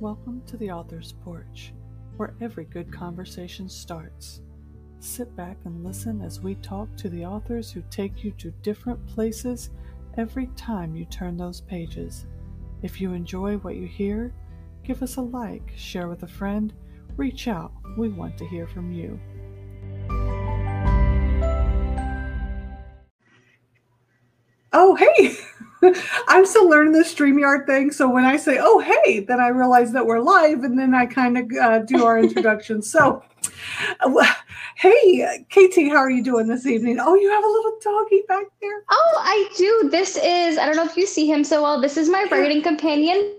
Welcome to the Author's Porch, where every good conversation starts. Sit back and listen as we talk to the authors who take you to different places every time you turn those pages. If you enjoy what you hear, give us a like, share with a friend, reach out. We want to hear from you. Oh, hey! I'm still learning the StreamYard thing. So when I say, oh, hey, then I realize that we're live and then I kind of uh, do our introduction. So, uh, hey, KT, how are you doing this evening? Oh, you have a little doggy back there. Oh, I do. This is, I don't know if you see him so well. This is my writing companion.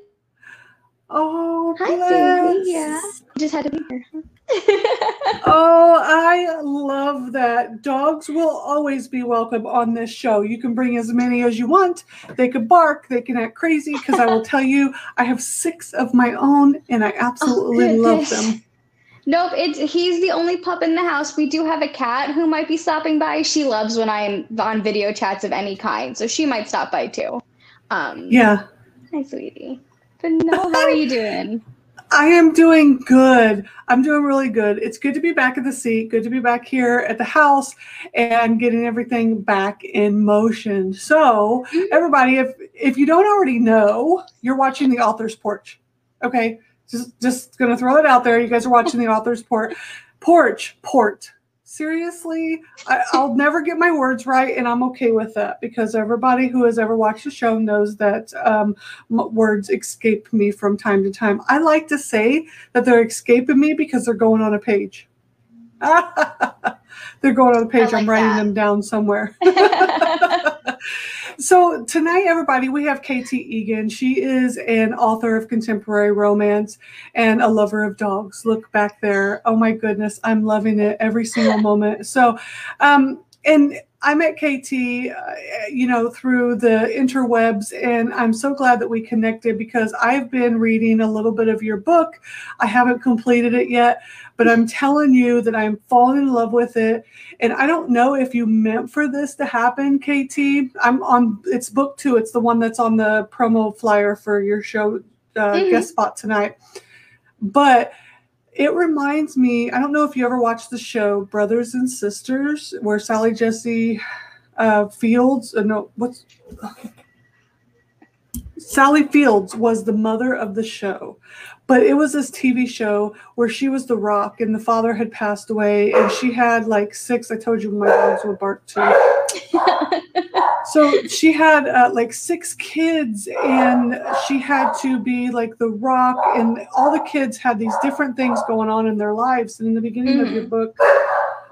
Oh, Hi, bless. baby. Yeah. Just had to be here. Oh, I love that. Dogs will always be welcome on this show. You can bring as many as you want. They can bark, they can act crazy, because I will tell you, I have six of my own and I absolutely love them. Nope, it's he's the only pup in the house. We do have a cat who might be stopping by. She loves when I'm on video chats of any kind, so she might stop by too. Um, Yeah. Hi, sweetie. But no, how are you doing? I am doing good. I'm doing really good. It's good to be back at the seat, good to be back here at the house and getting everything back in motion. So, mm-hmm. everybody, if if you don't already know, you're watching the author's porch. Okay? Just just going to throw it out there. You guys are watching the author's porch. Porch, port. Seriously, I, I'll never get my words right, and I'm okay with that because everybody who has ever watched the show knows that um, words escape me from time to time. I like to say that they're escaping me because they're going on a page. they're going on a page. I I'm writing that. them down somewhere. so tonight, everybody, we have KT Egan. She is an author of contemporary romance and a lover of dogs. Look back there. Oh my goodness, I'm loving it every single moment. So, um, and I met KT, uh, you know, through the interwebs, and I'm so glad that we connected because I've been reading a little bit of your book. I haven't completed it yet, but I'm telling you that I'm falling in love with it. And I don't know if you meant for this to happen, KT. I'm on, it's book two. It's the one that's on the promo flyer for your show uh, Mhm. guest spot tonight. But it reminds me, I don't know if you ever watched the show Brothers and Sisters, where Sally Jesse uh, Fields, uh, no, what's Sally Fields was the mother of the show. But it was this TV show where she was the rock and the father had passed away and she had like six. I told you my dogs would bark too. So she had uh, like six kids, and she had to be like the rock, and all the kids had these different things going on in their lives. And in the beginning of your book,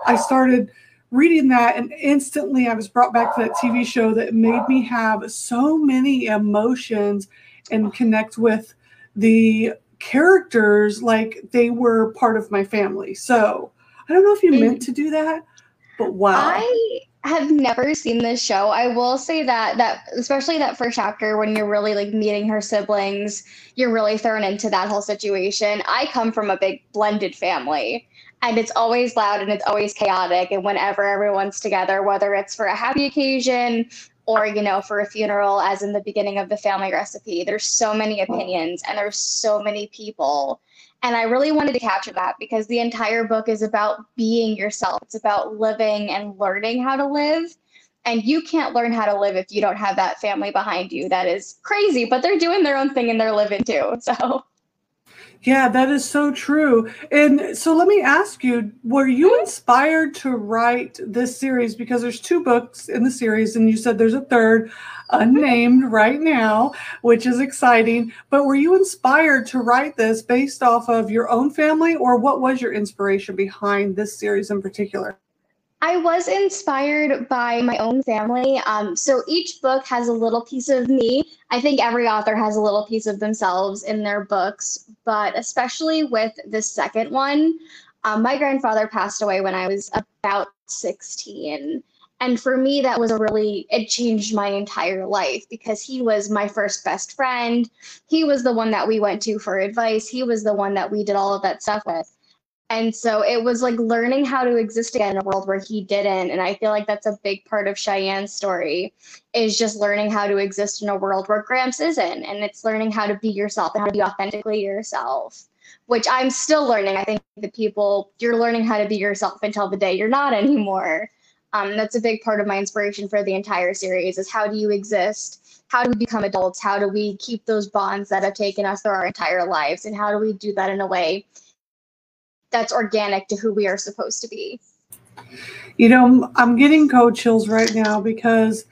I started reading that, and instantly I was brought back to that TV show that made me have so many emotions and connect with the characters like they were part of my family. So I don't know if you meant to do that, but wow. I have never seen this show. I will say that that especially that first chapter when you're really like meeting her siblings, you're really thrown into that whole situation. I come from a big blended family and it's always loud and it's always chaotic and whenever everyone's together whether it's for a happy occasion or you know for a funeral as in the beginning of the family recipe there's so many opinions and there's so many people and I really wanted to capture that because the entire book is about being yourself. It's about living and learning how to live. And you can't learn how to live if you don't have that family behind you. That is crazy, but they're doing their own thing and they're living too. So, Yeah, that is so true. And so let me ask you, were you mm-hmm. inspired to write this series? Because there's two books in the series, and you said there's a third mm-hmm. unnamed right now, which is exciting. But were you inspired to write this based off of your own family, or what was your inspiration behind this series in particular? I was inspired by my own family. Um, so each book has a little piece of me. I think every author has a little piece of themselves in their books, but especially with the second one, um, my grandfather passed away when I was about 16. And for me, that was a really, it changed my entire life because he was my first best friend. He was the one that we went to for advice. He was the one that we did all of that stuff with. And so it was like learning how to exist again in a world where he didn't. And I feel like that's a big part of Cheyenne's story is just learning how to exist in a world where Gramps isn't. And it's learning how to be yourself and how to be authentically yourself, which I'm still learning. I think the people, you're learning how to be yourself until the day you're not anymore. Um, that's a big part of my inspiration for the entire series is how do you exist? How do we become adults? How do we keep those bonds that have taken us through our entire lives? And how do we do that in a way that's organic to who we are supposed to be. You know, I'm getting cold chills right now because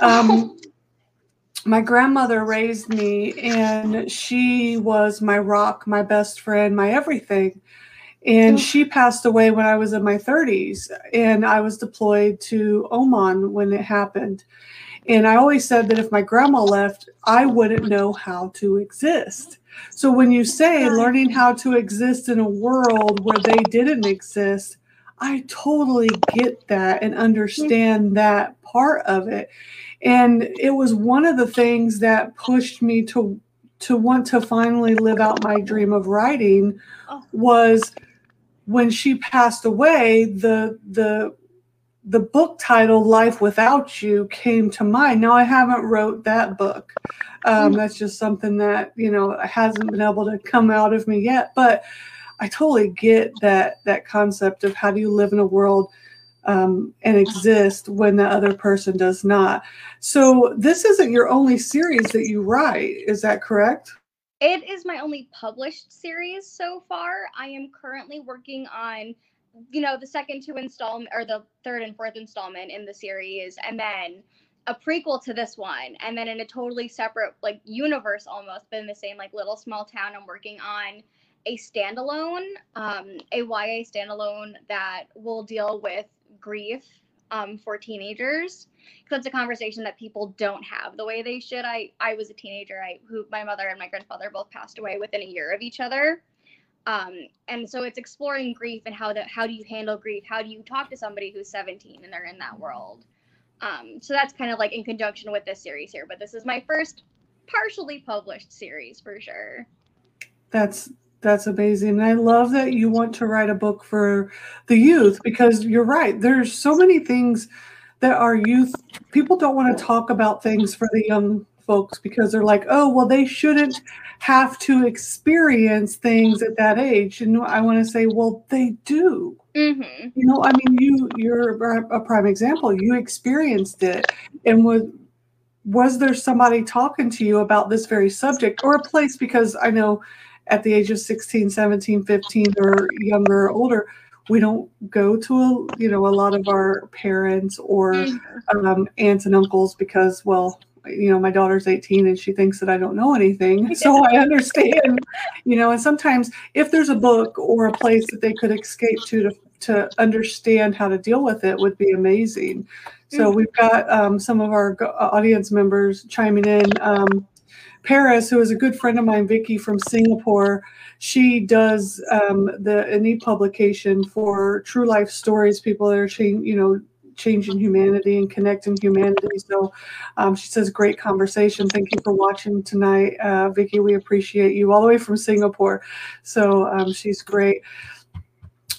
um, my grandmother raised me and she was my rock, my best friend, my everything. And she passed away when I was in my 30s, and I was deployed to Oman when it happened. And I always said that if my grandma left, I wouldn't know how to exist. So when you say learning how to exist in a world where they didn't exist, I totally get that and understand mm-hmm. that part of it. And it was one of the things that pushed me to to want to finally live out my dream of writing oh. was when she passed away the the the book title life without you came to mind. Now i haven't wrote that book. Um, that's just something that you know hasn't been able to come out of me yet but i totally get that that concept of how do you live in a world um, and exist when the other person does not. So this isn't your only series that you write is that correct? It is my only published series so far. I am currently working on you know, the second two installment or the third and fourth installment in the series, and then a prequel to this one, and then in a totally separate like universe almost, but in the same like little small town, I'm working on a standalone, um, a YA standalone that will deal with grief um, for teenagers because it's a conversation that people don't have the way they should. I I was a teenager. I who my mother and my grandfather both passed away within a year of each other. Um, and so it's exploring grief and how that how do you handle grief? How do you talk to somebody who's 17 and they're in that world? Um, so that's kind of like in conjunction with this series here. But this is my first partially published series for sure. That's that's amazing. And I love that you want to write a book for the youth because you're right. There's so many things that our youth people don't want to talk about things for the young folks because they're like, oh, well, they shouldn't have to experience things at that age. And I want to say, well, they do. Mm-hmm. You know, I mean, you you're a prime example. You experienced it, and was was there somebody talking to you about this very subject or a place? Because I know at the age of 16, 17, 15, or younger or older, we don't go to a, you know a lot of our parents or mm-hmm. um, aunts and uncles because well you know my daughter's 18 and she thinks that i don't know anything so i understand you know and sometimes if there's a book or a place that they could escape to to, to understand how to deal with it would be amazing so mm-hmm. we've got um, some of our audience members chiming in um, Paris, who is a good friend of mine, Vicky from Singapore, she does um, the an e-publication for true life stories. People that are, you know, changing humanity and connecting humanity. So um, she says, great conversation. Thank you for watching tonight, uh, Vicki. We appreciate you all the way from Singapore. So um, she's great.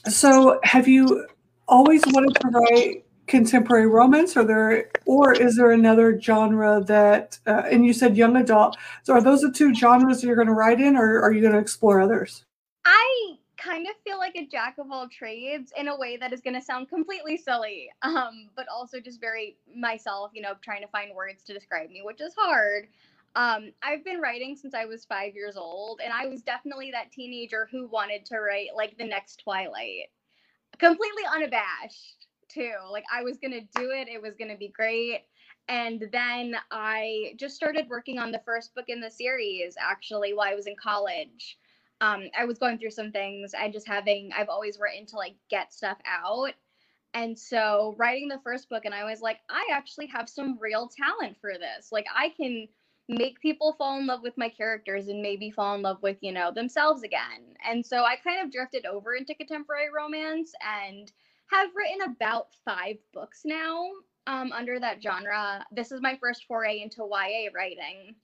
So have you always wanted to write contemporary romance or there or is there another genre that uh, and you said young adult so are those the two genres you're going to write in or are you going to explore others i kind of feel like a jack of all trades in a way that is going to sound completely silly, um, but also just very myself, you know, trying to find words to describe me, which is hard. Um, I've been writing since I was five years old, and I was definitely that teenager who wanted to write like the next Twilight, completely unabashed, too. Like, I was going to do it, it was going to be great. And then I just started working on the first book in the series actually while I was in college um, I was going through some things and just having, I've always written to like get stuff out. And so writing the first book, and I was like, I actually have some real talent for this. Like, I can make people fall in love with my characters and maybe fall in love with, you know, themselves again. And so I kind of drifted over into contemporary romance and have written about five books now um, under that genre. This is my first foray into YA writing.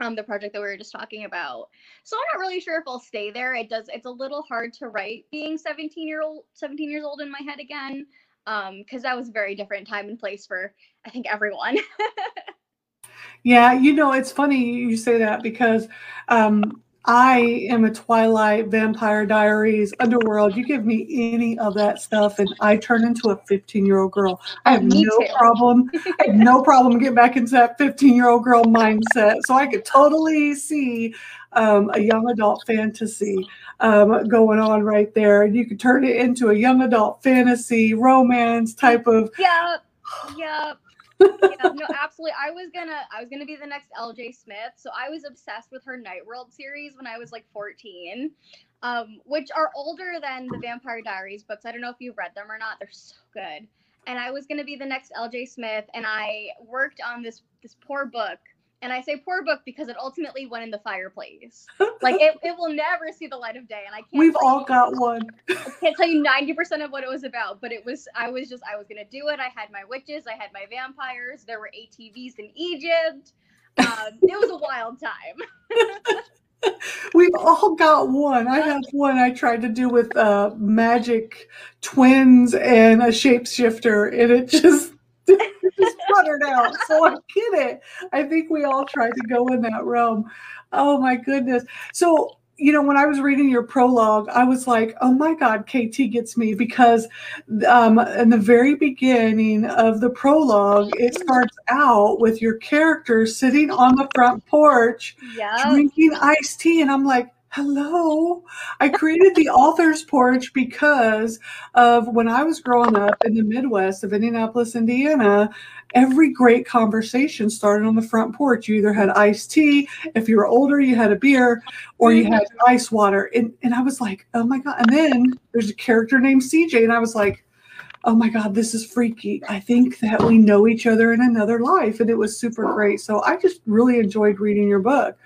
Um, the project that we were just talking about. So I'm not really sure if I'll stay there. It does. It's a little hard to write being 17 year old, 17 years old in my head again, because um, that was a very different time and place for I think everyone. yeah, you know, it's funny you say that because um, I am a Twilight, Vampire Diaries, Underworld. You give me any of that stuff, and I turn into a 15 year old girl. I have me no too. problem. I have no problem getting back into that 15 year old girl mindset. So I could totally see um, a young adult fantasy um, going on right there, and you could turn it into a young adult fantasy romance type of. Yeah. Yeah yeah, no, absolutely. I was gonna, I was gonna be the next L.J. Smith. So I was obsessed with her Night World series when I was like 14, um, which are older than the Vampire Diaries books. I don't know if you've read them or not. They're so good. And I was gonna be the next L.J. Smith, and I worked on this this poor book and I say poor book because it ultimately went in the fireplace. like it, it will never see the light of day. And I can't. We've all you, got one. I can't tell you ninety percent of what it was about, but it was. I was just. I was gonna do it. I had my witches. I had my vampires. There were ATVs in Egypt. Um, it was a wild time. We've all got one. I have one I tried to do with uh, magic twins and a shapeshifter, and it just fluttered out. So I get it. I think we all tried to go in that realm. Oh my goodness. So you know, when I was reading your prologue, I was like, oh my God, KT gets me because um, in the very beginning of the prologue, it starts out with your character sitting on the front porch yep. drinking iced tea. And I'm like, Hello. I created the author's porch because of when I was growing up in the Midwest of Indianapolis, Indiana. Every great conversation started on the front porch. You either had iced tea, if you were older, you had a beer, or you had ice water. And, and I was like, oh my God. And then there's a character named CJ, and I was like, oh my God, this is freaky. I think that we know each other in another life. And it was super great. So I just really enjoyed reading your book.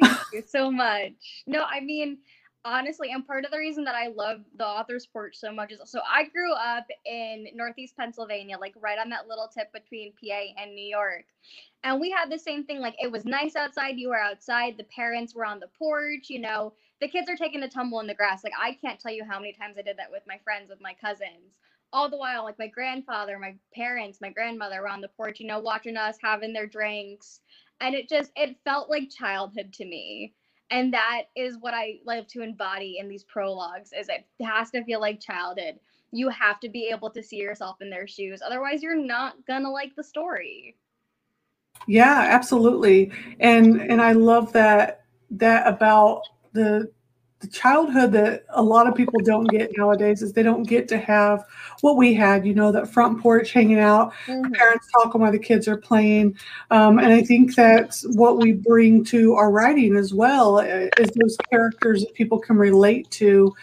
Thank you so much. No, I mean, honestly, and part of the reason that I love the author's porch so much is so I grew up in Northeast Pennsylvania, like right on that little tip between PA and New York. And we had the same thing. Like it was nice outside. You were outside. The parents were on the porch. You know, the kids are taking a tumble in the grass. Like I can't tell you how many times I did that with my friends, with my cousins. All the while, like my grandfather, my parents, my grandmother were on the porch, you know, watching us having their drinks and it just it felt like childhood to me. And that is what i love to embody in these prologues is it has to feel like childhood. You have to be able to see yourself in their shoes otherwise you're not gonna like the story. Yeah absolutely. And and i love that that about the the childhood that a lot of people don't get nowadays is they don't get to have what we had, you know, that front porch hanging out, mm-hmm. parents talking while the kids are playing. Um, and I think that's what we bring to our writing as well is those characters that people can relate to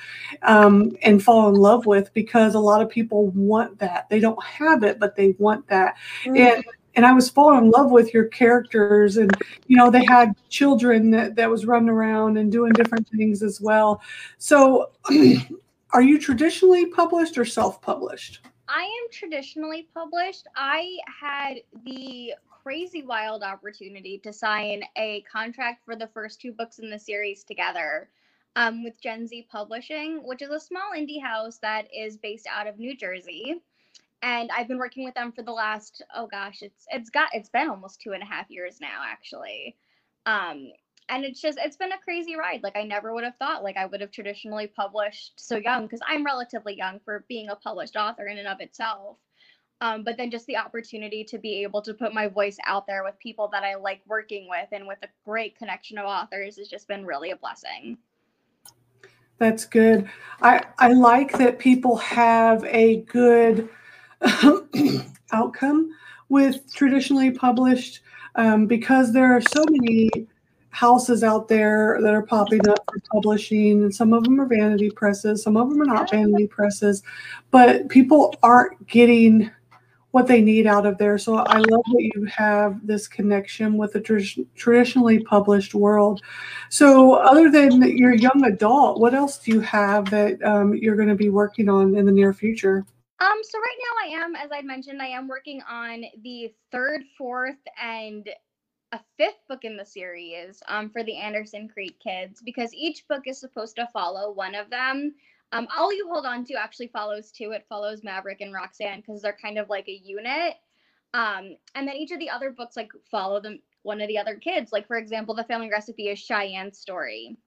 um, and fall in love with because a lot of people want that. They don't have it, but they want that. Mm-hmm. And and I was falling in love with your characters. And, you know, they had children that, that was running around and doing different things as well. So, are you traditionally published or self published? I am traditionally published. I had the crazy wild opportunity to sign a contract for the first two books in the series together um, with Gen Z Publishing, which is a small indie house that is based out of New Jersey and I've been working with them for the last oh gosh, it's it's got it's been almost two and a half years now actually. Um, and it's just it's been a crazy ride. Like I never would have thought like I would have traditionally published so young because I'm relatively young for being a published author in and of itself. Um, but then just the opportunity to be able to put my voice out there with people that I like working with and with a great connection of authors has just been really a blessing. That's good. I I like that people have a good outcome with traditionally published um, because there are so many houses out there that are popping up for publishing and some of them are vanity presses some of them are not vanity presses but people aren't getting what they need out of there. So i love that you have this connection with the tr- traditionally published world. So other than your young adult what else do you have that um, you're going to be working on in the near future um, so right now I am, as I mentioned, I am working on the third, fourth, and a fifth book in the series um, for the Anderson Creek kids because each book is supposed to follow one of them. Um, all you hold on to actually follows two. It follows Maverick and Roxanne because they're kind of like a unit. Um, and then each of the other books like follow them one of the other kids. Like for example, the family recipe is Cheyenne's story.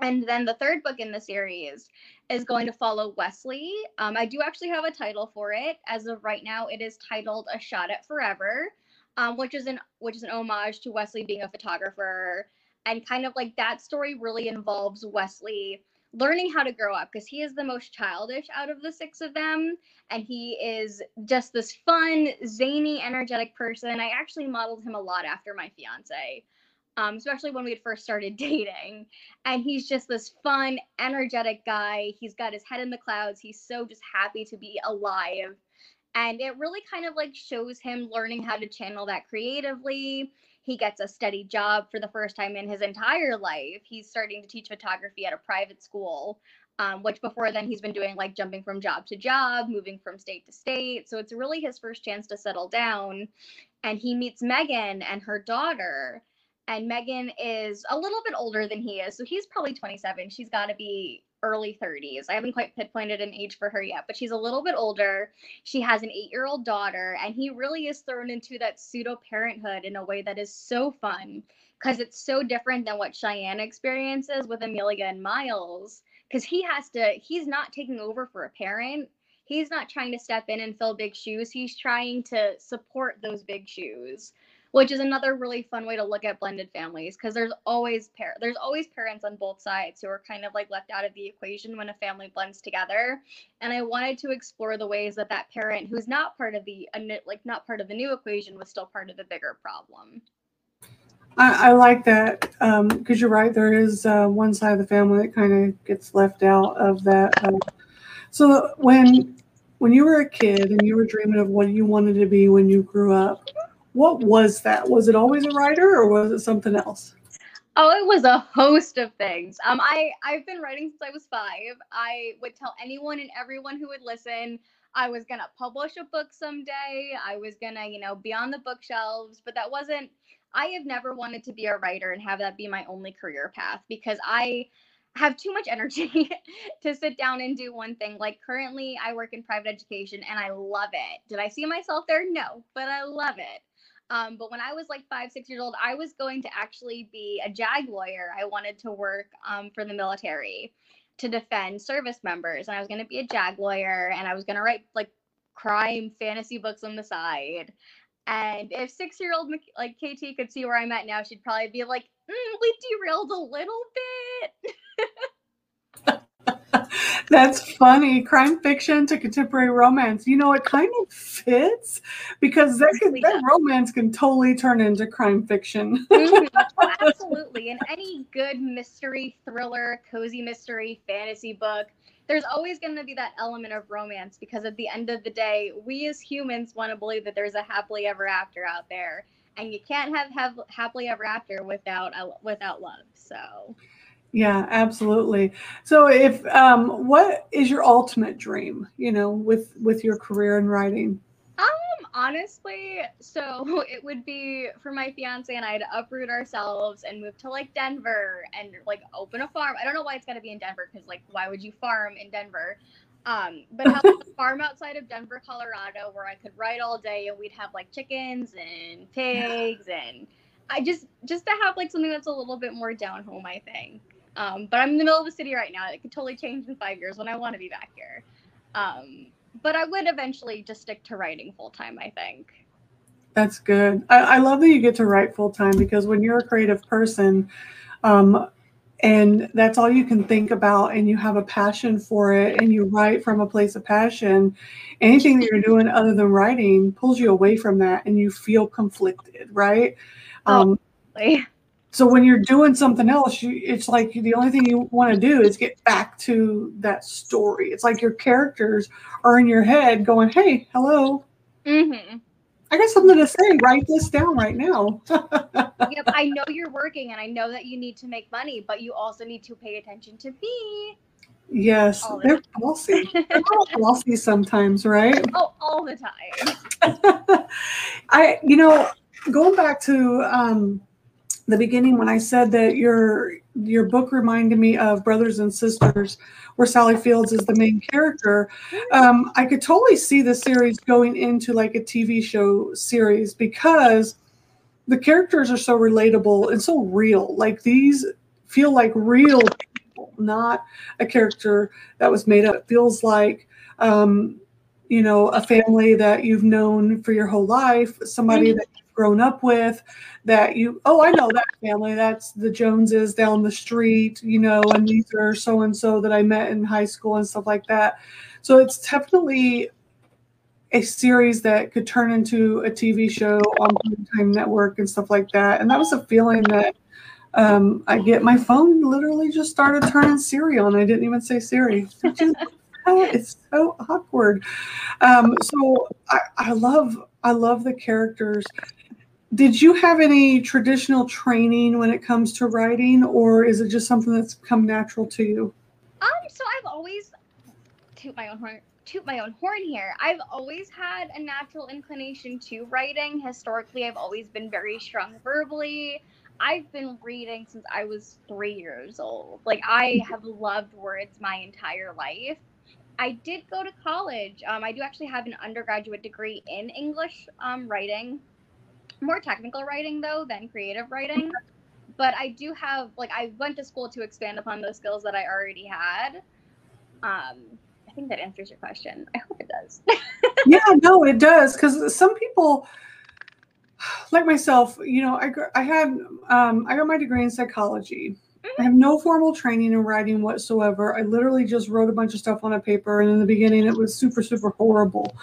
And then the third book in the series is going to follow Wesley. Um, I do actually have a title for it. As of right now, it is titled "A Shot at Forever," um, which is an which is an homage to Wesley being a photographer, and kind of like that story really involves Wesley learning how to grow up because he is the most childish out of the six of them and he is just this fun zany energetic person i actually modeled him a lot after my fiance um, especially when we had first started dating and he's just this fun energetic guy he's got his head in the clouds he's so just happy to be alive and it really kind of like shows him learning how to channel that creatively he gets a steady job for the first time in his entire life. He's starting to teach photography at a private school, um, which before then he's been doing like jumping from job to job, moving from state to state. So it's really his first chance to settle down. And he meets Megan and her daughter. And Megan is a little bit older than he is. So he's probably 27. She's got to be early 30s. I haven't quite pinpointed an age for her yet, but she's a little bit older. She has an eight year old daughter, and he really is thrown into that pseudo parenthood in a way that is so fun because it's so different than what Cheyenne experiences with Amelia and Miles. Because he has to, he's not taking over for a parent. He's not trying to step in and fill big shoes. He's trying to support those big shoes which is another really fun way to look at blended families because there's always par- there's always parents on both sides who are kind of like left out of the equation when a family blends together and i wanted to explore the ways that that parent who's not part of the like not part of the new equation was still part of the bigger problem I, I like that because um, you're right. There is uh, one side of the family that kind of gets left out of that. Uh, so when when you were a kid and you were dreaming of what you wanted to be when you grew up, what was that? Was it always a writer or was it something else? Oh, it was a host of things. Um, I I've been writing since I was five. I would tell anyone and everyone who would listen I was gonna publish a book someday. I was gonna, you know, be on the bookshelves, but that wasn't. I have never wanted to be a writer and have that be my only career path because I have too much energy to sit down and do one thing. Like currently, I work in private education and I love it. Did I see myself there? No, but I love it. Um, but when I was like five, six years old, I was going to actually be a JAG lawyer. I wanted to work um, for the military to defend service members. And I was going to be a JAG lawyer and I was going to write like crime fantasy books on the side. And if six year old like KT could see where I'm at now, she'd probably be like, mm, we derailed a little bit. That's funny. Crime fiction to contemporary romance. You know, it kind of fits because that, can, that romance can totally turn into crime fiction. mm-hmm. oh, absolutely. And any good mystery, thriller, cozy mystery, fantasy book, there's always going to be that element of romance because at the end of the day, we as humans want to believe that there's a happily ever after out there. And you can't have, have happily ever after without without love. So yeah, absolutely. So if um what is your ultimate dream, you know, with with your career in writing? Um honestly, so it would be for my fiance and I to uproot ourselves and move to like Denver and like open a farm. I don't know why it's got to be in Denver cuz like why would you farm in Denver? Um, but have a farm outside of Denver, Colorado where I could write all day and we'd have like chickens and pigs and I just just to have like something that's a little bit more down home, I think. Um, but I'm in the middle of the city right now. It could totally change in five years when I want to be back here. Um, but I would eventually just stick to writing full time, I think. That's good. I, I, love that you get to write full time because when you're a creative person, um, and that's all you can think about, and you have a passion for it, and you write from a place of passion, anything that you're doing other than writing pulls you away from that, and you feel conflicted, right? Um, oh, so when you're doing something else you, it's like the only thing you want to do is get back to that story it's like your characters are in your head going hey hello mm-hmm. i got something to say write this down right now yep i know you're working and i know that you need to make money but you also need to pay attention to me Yes, the they're bossy. They're bossy sometimes, right? Oh, all the time. I, you know, going back to um, the beginning when I said that your your book reminded me of Brothers and Sisters, where Sally Fields is the main character. Um, I could totally see the series going into like a TV show series because the characters are so relatable and so real. Like these feel like real people, not a character that was made up. It feels like um, you know, a family that you've known for your whole life, somebody mm-hmm. that grown up with, that you, oh, I know that family. That's the Joneses down the street, you know, and these are so and so that I met in high school and stuff like that. So it's definitely a series that could turn into a TV show on Time Network and stuff like that. And that was a feeling that um, I get. My phone literally just started turning Siri on. I didn't even say Siri. it's so awkward. Um, so I, I love I love the characters. Did you have any traditional training when it comes to writing, or is it just something that's come natural to you? Um, so I've always toot my own horn toot my own horn here. I've always had a natural inclination to writing. Historically, I've always been very strong verbally. I've been reading since I was three years old. Like I have loved words my entire life. I did go to college. Um, I do actually have an undergraduate degree in English um, writing, more technical writing though than creative writing. But I do have like I went to school to expand upon those skills that I already had. Um, I think that answers your question. I hope it does. yeah, no, it does because some people like myself, you know, I I had um, I got my degree in psychology I have no formal training in writing whatsoever. I literally just wrote a bunch of stuff on a paper, and in the beginning, it was super, super horrible.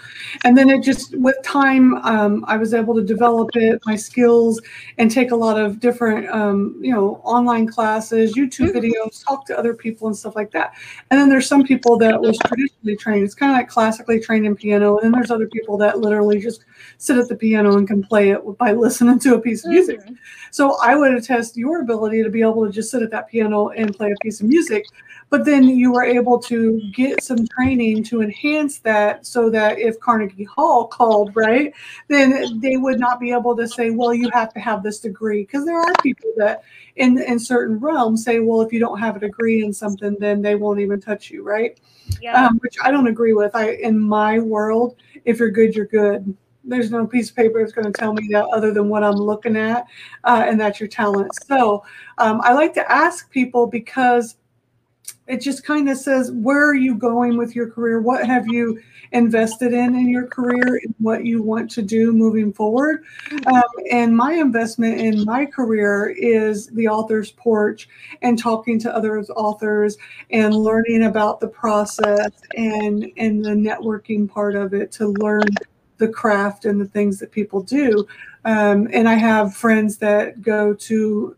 And then it just, with time, um, I was able to develop it, my skills, and take a lot of different, um, you know, online classes, YouTube mm-hmm. videos, talk to other people, and stuff like that. And then there's some people that was traditionally trained. It's kind of like classically trained in piano, and then there's other people that literally just sit at the piano and can play it by listening to a piece of music. Mm-hmm. So I would attest your ability to be able to just sit at that piano and play a piece of music. But then you were able to get some training to enhance that so that if Carnegie Hall called, right, then they would not be able to say, well, you have to have this degree. Because there are people that in, in certain realms say, well, if you don't have a degree in something, then they won't even touch you, right? Yeah. Um, which I don't agree with. I in my world, if you're good, you're good there's no piece of paper that's going to tell me that other than what I'm looking at, uh, and that's your talent. So um, I like to ask people because it just kind of says where are you going with your career? What have you invested in in your career? And what you want to do moving forward? Um, and my investment in my career is the author's porch and talking to other authors and learning about the process and and the networking part of it to learn the craft and the things that people do. Um, and I have friends that go to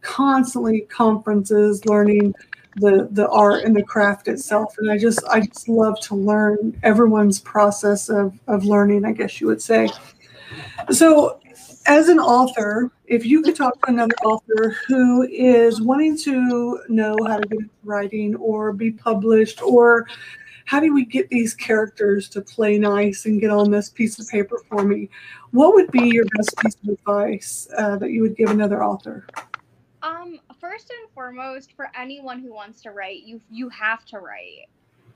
constantly conferences learning the the art and the craft itself and i just i just love to learn everyone's process of of learning i guess you would say so as an author if you could talk to another author who is wanting to know how to get into writing or be published or how do we get these characters to play nice and get on this piece of paper for me? What would be your best piece of advice uh, that you would give another author? Um, first and foremost, for anyone who wants to write, you you have to write.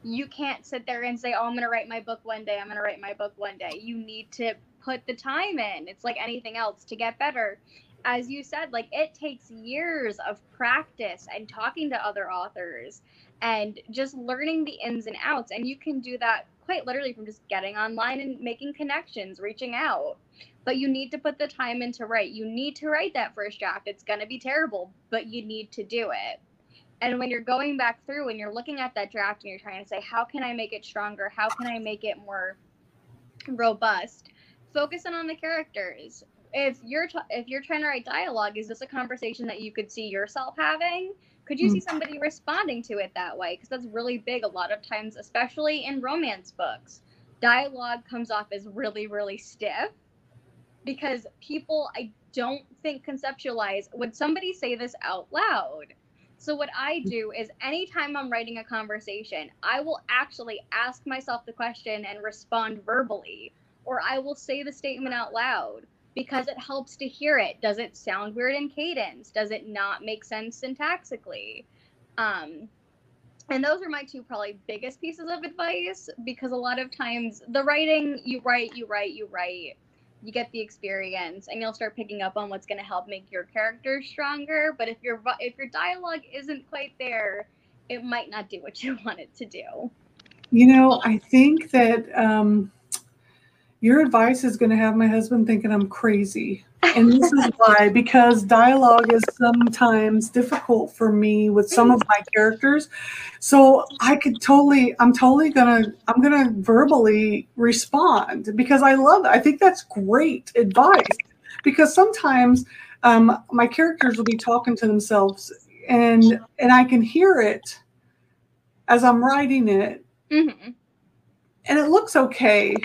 You can't sit there and say, "Oh, I'm going to write my book one day. I'm going to write my book one day." You need to put the time in. It's like anything else to get better as you said, like it takes years of practice and talking to other authors and just learning the ins and outs. And you can do that quite literally from just getting online and making connections, reaching out. But you need to put the time in to write. You need to write that first draft. It's going to be terrible, but you need to do it. And when you're going back through and you're looking at that draft and you're trying to say, how can I make it stronger? How can I make it more robust? Focusing on the characters. If you're t- if you're trying to write dialogue, is this a conversation that you could see yourself having? could you see hmm. somebody responding to it that way because that's really big a lot of times especially in romance books dialogue comes off as really really stiff because people i don't think conceptualize would somebody say this out loud so what i hmm. do is anytime i'm writing a conversation i will actually ask myself the question and respond verbally or i will say the statement out loud because it helps to hear it. Does it sound weird in cadence? Does it not make sense syntactically? Um, and those are my two probably biggest pieces of advice because a lot of times the writing you write, you write, you write, you get the experience, and you'll start picking up on what's going to help make your character stronger. But if your if your dialogue isn't quite there, it might not do what you want it to do. You know, I think that um, your advice is going to have my husband thinking I'm crazy. And this is why, because dialogue is sometimes difficult for me with some of my characters. So I could totally, I'm totally gonna, I'm gonna verbally respond because I love it. I think that's great advice because sometimes um, my characters will be talking to themselves and and I can hear it as I'm writing it, mm-hmm. and it looks okay,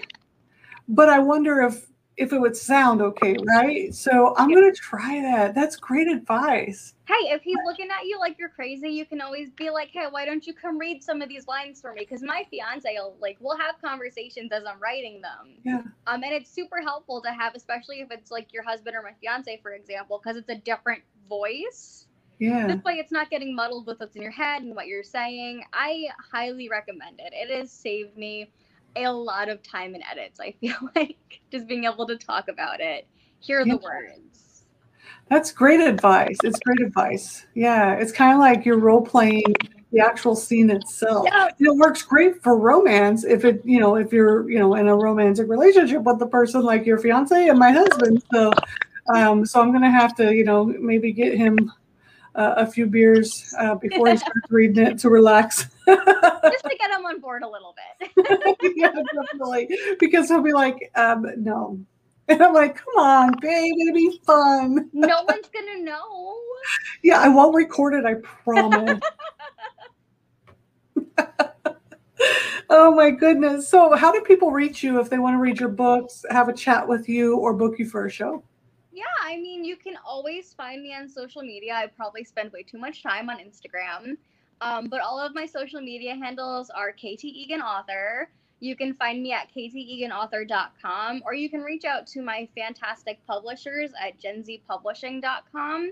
but I wonder if if it would sound okay, right? So I'm gonna try that. That's great advice. Hey, if he's looking at you like you're crazy, you can always be like, "Hey, why don't you come read some of these lines for me?" Because my fiance will like we'll have conversations as I'm writing them. Yeah. Um, and it's super helpful to have, especially if it's like your husband or my fiance, for example, because it's a different voice. Yeah. This way, it's not getting muddled with what's in your head and what you're saying. I highly recommend it. It has saved me a lot of time in edits. I feel like just being able to talk about it, hear yeah. the words. That's great advice. It's great advice. Yeah, it's kind of like you're role playing the actual scene itself. Yeah. it works great for romance if it, you know, if you're, you know, in a romantic relationship with the person like your fiance and my husband. So, um, so I'm gonna have to, you know, maybe get him uh, a few beers uh, before he starts reading it to relax. Just to get him on board a little bit. yeah, definitely. Because he'll be like, um, no. And I'm like, come on, babe, it'll be fun. No one's gonna know. Yeah, I won't record it, I promise. oh my goodness. So how do people reach you if they want to read your books, have a chat with you, or book you for a show? yeah, I mean, you can always find me on social media. I probably spend way too much time on Instagram. Um, but all of my social media handles are KT Egan Author. You can find me at kteganauthor.com or you can reach out to my fantastic publishers at genzpublishing.com.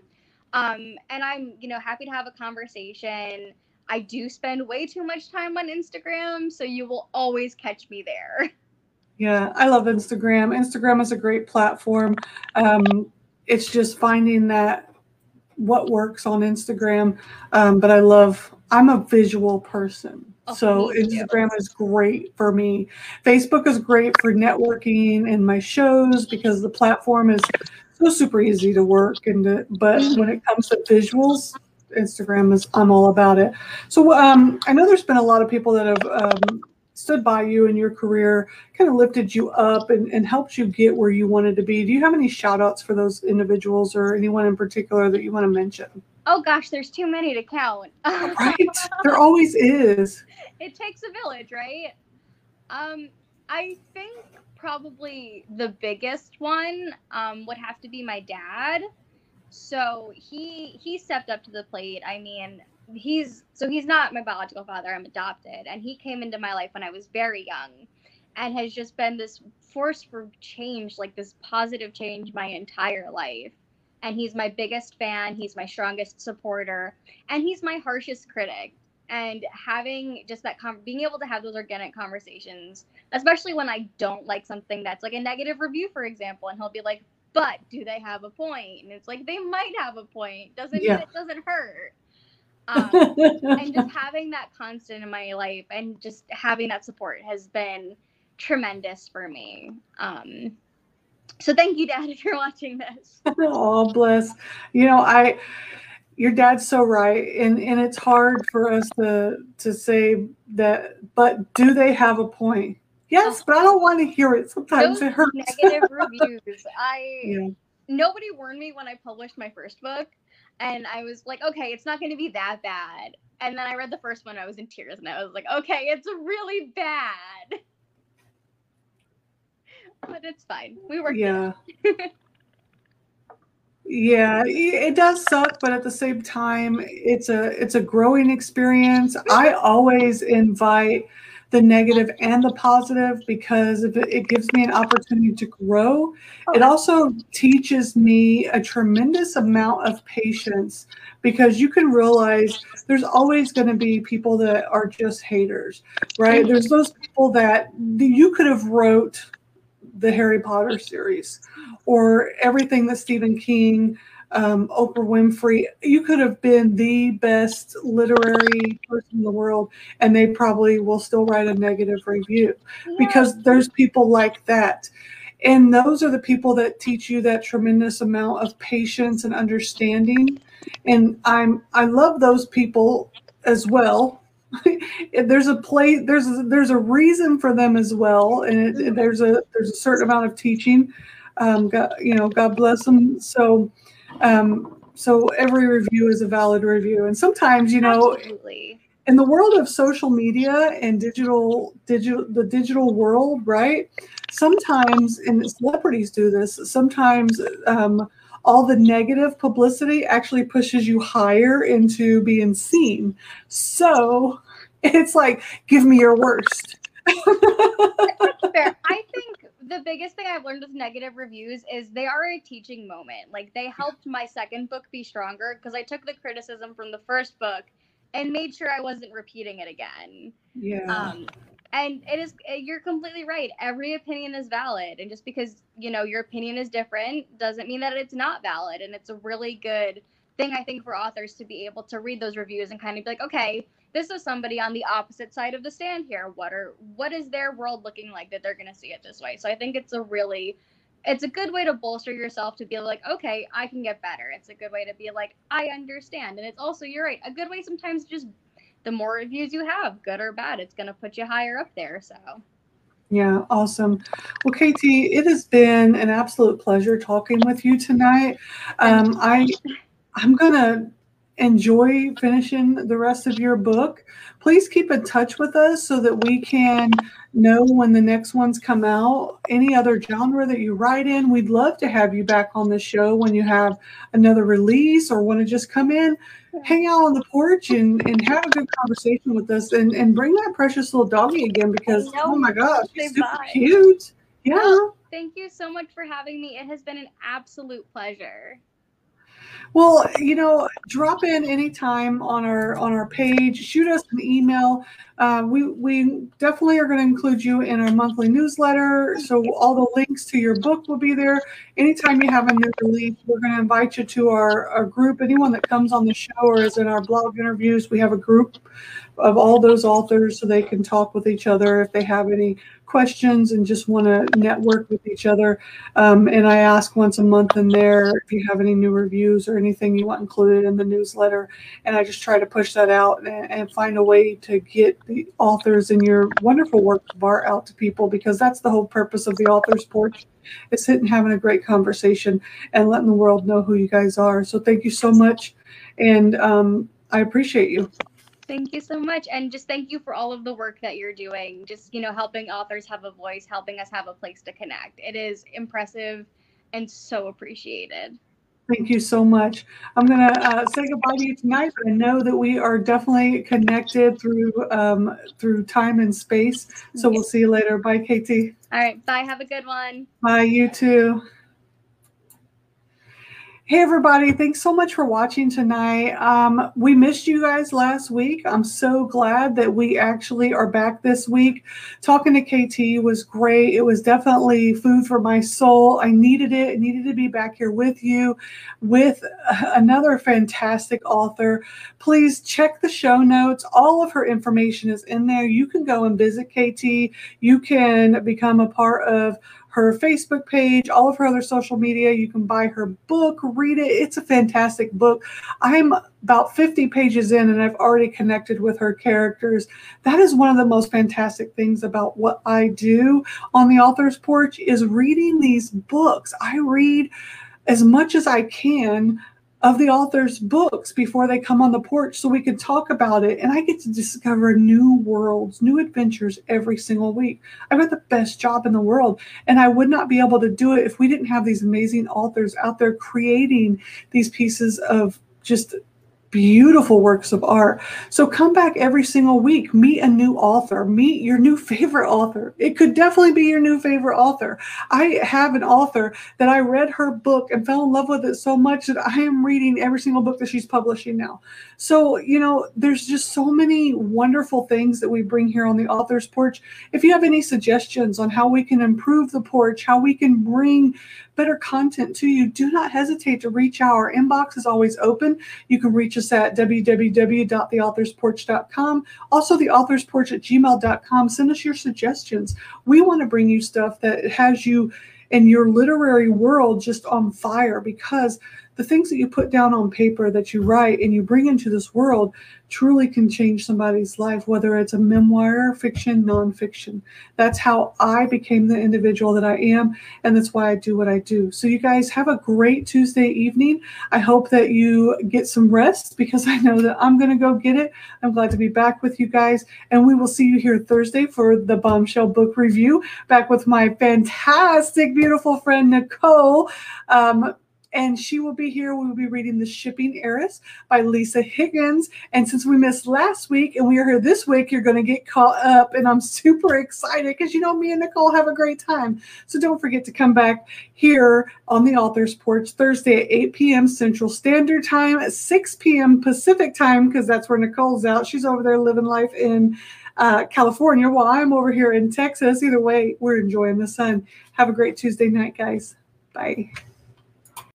Um, and I'm, you know, happy to have a conversation. I do spend way too much time on Instagram, so you will always catch me there. Yeah, I love Instagram. Instagram is a great platform. Um, it's just finding that what works on Instagram. Um, but I love, I'm a visual person. Oh, so. Instagram is great for me. Facebook is great for networking and my shows because the platform is so super easy to work and to, but Mhm. when it comes to visuals, Instagram is I'm all about it. So um, I know there's been a lot of people that have um, stood by you in your career, kind of lifted you up and, and helped you get where you wanted to be. Do you have any shout outs for those individuals or anyone in particular that you want to mention? Oh gosh, there's too many to count. Right? there always is. it takes a village, right? Um, I think probably the biggest one um, would have to be my dad. So he he stepped up to the plate. I mean, he's so he's not my biological father. I'm adopted, and he came into my life when I was very young, and has just been this force for change, like this positive change, my entire life. And he's my biggest fan. He's my strongest supporter, and he's my harshest critic and having just that com- being able to have those organic conversations especially when i don't like something that's like a negative review for example and he'll be like but do they have a point? and it's like they might have a point doesn't mean it doesn't hurt um, and just having that constant in my life and just having that support has been tremendous for me um, so thank you dad if you're watching this oh, bless. You know, I your dad's so right. And and it's hard for us to to say that, but do they have a point? Yes, but I don't want to hear it. Sometimes those it hurts. negative reviews i yeah. nobody warned me when I published my first book. And I was like, okay, it's not going to be that bad. And then I read the first one, I was in tears, and I was like, okay, it's really bad. But it's fine. We worked it Yeah. Yeah, it does suck, but at the same time, it's a it's a growing experience. I always invite the negative and the positive because it, it gives me an opportunity to grow. It oh. also teaches me a tremendous amount of patience because you can realize there's always going to be people that are just haters, right? Mm-hmm. There's those people that you could have wrote the Harry Potter series or everything that Stephen King um, Oprah Winfrey. You could have been the best literary person in the world, and they probably will still write a negative review yeah. because there's people like that. And those are the people that teach you that tremendous amount of patience and understanding. And I'm I love those people as well. there's a place there's a, there's a reason for them as well, and it, there's a there's a certain amount of teaching. Um, God, you know, God bless them. So um, so every review is a valid review. And sometimes, you know, Absolutely. in the world of social media and digital, digital, the digital world, right? Sometimes, and celebrities do this. Sometimes. Um, all the negative publicity actually pushes you higher into being seen. So it's like, give me your worst. I think the biggest thing I've learned with negative reviews is they are a teaching moment. Like they helped my second book be stronger because I took the criticism from the first book and made sure I wasn't repeating it again. Yeah. Um, and it is eh, you're completely right. Every opinion is valid, and just because you know your opinion is different doesn't mean that it's not valid. And it's a really good thing I think for authors to be able to read those reviews and kind of be like, okay, this is somebody on the opposite side of the stand here what are what is their world looking like that they're going to see it this way so i think it's a really it's a good way to bolster yourself to be like okay i can get better it's a good way to be like i understand and it's also you're right a good way sometimes just the more reviews you have good or bad it's going to put you higher up there so yeah, awesome. Well, KT, it has been an absolute pleasure talking with you tonight. Um, I I'm gonna enjoy finishing the rest of your book. Please keep in touch with us so that we can know when the next ones come out. Any other genre that you write in, we'd love to have you back on the show when you have another release or want to just come in, hang out on the porch and, and have a good conversation with us and, and bring that precious little doggy again because, oh my gosh, she's super cute. Yeah. thank you so much for having me. It has been an absolute pleasure. Well, you know, drop in anytime on our on our page. Shoot us an email. Uh, we we definitely are going to include you in our monthly newsletter. So all the links to your book will be there. Anytime you have a new release, we're going to invite you to our, our group. Anyone that comes on the show or is in our blog interviews, we have a group of all those authors so they can talk with each other if they have any questions and just want to network with each other. Um, and I ask once a month in there if you have any new reviews or anything you want included in the newsletter. And I just try to push that out and, and find a way to get the authors and your wonderful work art out to people because that's the whole purpose of the author's porch It's sitting having a great conversation and letting the world know who you guys are. So thank you so much. And um, I appreciate you. Thank you so much. And just thank you for all of the work that you're doing. Just, you know, helping authors have a voice, helping us have a place to connect. It is impressive and so appreciated. Thank you so much. I'm going to uh, say goodbye to you tonight, but I know that we are definitely connected through um, through time and space. So we'll see you later. Bye, KT. All right. Bye. Have a good one. Bye. You too. Hey, everybody. Thanks so much for watching tonight. Um, we missed you guys last week. I'm so glad that we actually are back this week. Talking to KT was great. It was definitely food for my soul. I needed it. I needed to be back here with you with another fantastic author. Please check the show notes. All of her information is in there. You can go and visit KT. You can become a part of her Facebook page, all of her other social media. You can buy her book, read it. It's a fantastic book. I'm about 50 pages in and I've already connected with her characters. That is one of the most fantastic things about what I do on the author's porch is reading these books. I read as much as I can of the author's books before they come on the porch so we could talk about it. And I get to discover new worlds, new adventures every single week. I've got the best job in the world. And I would not be able to do it if we didn't have these amazing authors out there creating these pieces of just beautiful works of art. So come back every single week, meet a new author, meet your new favorite author. It could definitely be your new favorite author. I have an author that I read her book and fell in love with it so much that I am reading every single book that she's publishing now. So, you know, there's just so many wonderful things that we bring here on the author's porch. If you have any suggestions on how we can improve the porch, how we can bring better content to you, do not hesitate to reach out. Our inbox is always open. You can reach us at www.theauthorsporch.com. Also, the author's porch at gmail.com. Send us your suggestions. We want to bring you stuff that has you in your literary world just on fire because the things that you put down on paper that you write and you bring into this world truly can change somebody's life, whether it's a memoir, fiction, nonfiction. That's how I became the individual that I am, and that's why I do what I do. So, you guys have a great Tuesday evening. I hope that you get some rest because I know that I'm going to go get it. I'm glad to be back with you guys, and we will see you here Thursday for the Bombshell Book Review. Back with my fantastic, beautiful friend Nicole. Um, and she will be here. We will be reading The Shipping Heiress by Lisa Higgins. And since we missed last week and we are here this week, you're going to get caught up. And I'm super excited because you know me and Nicole have a great time. So don't forget to come back here on the Author's Porch Thursday at 8 p.m. Central Standard Time, at 6 p.m. Pacific Time, because that's where Nicole's out. She's over there living life in uh, California while I'm over here in Texas. Either way, we're enjoying the sun. Have a great Tuesday night, guys. Bye.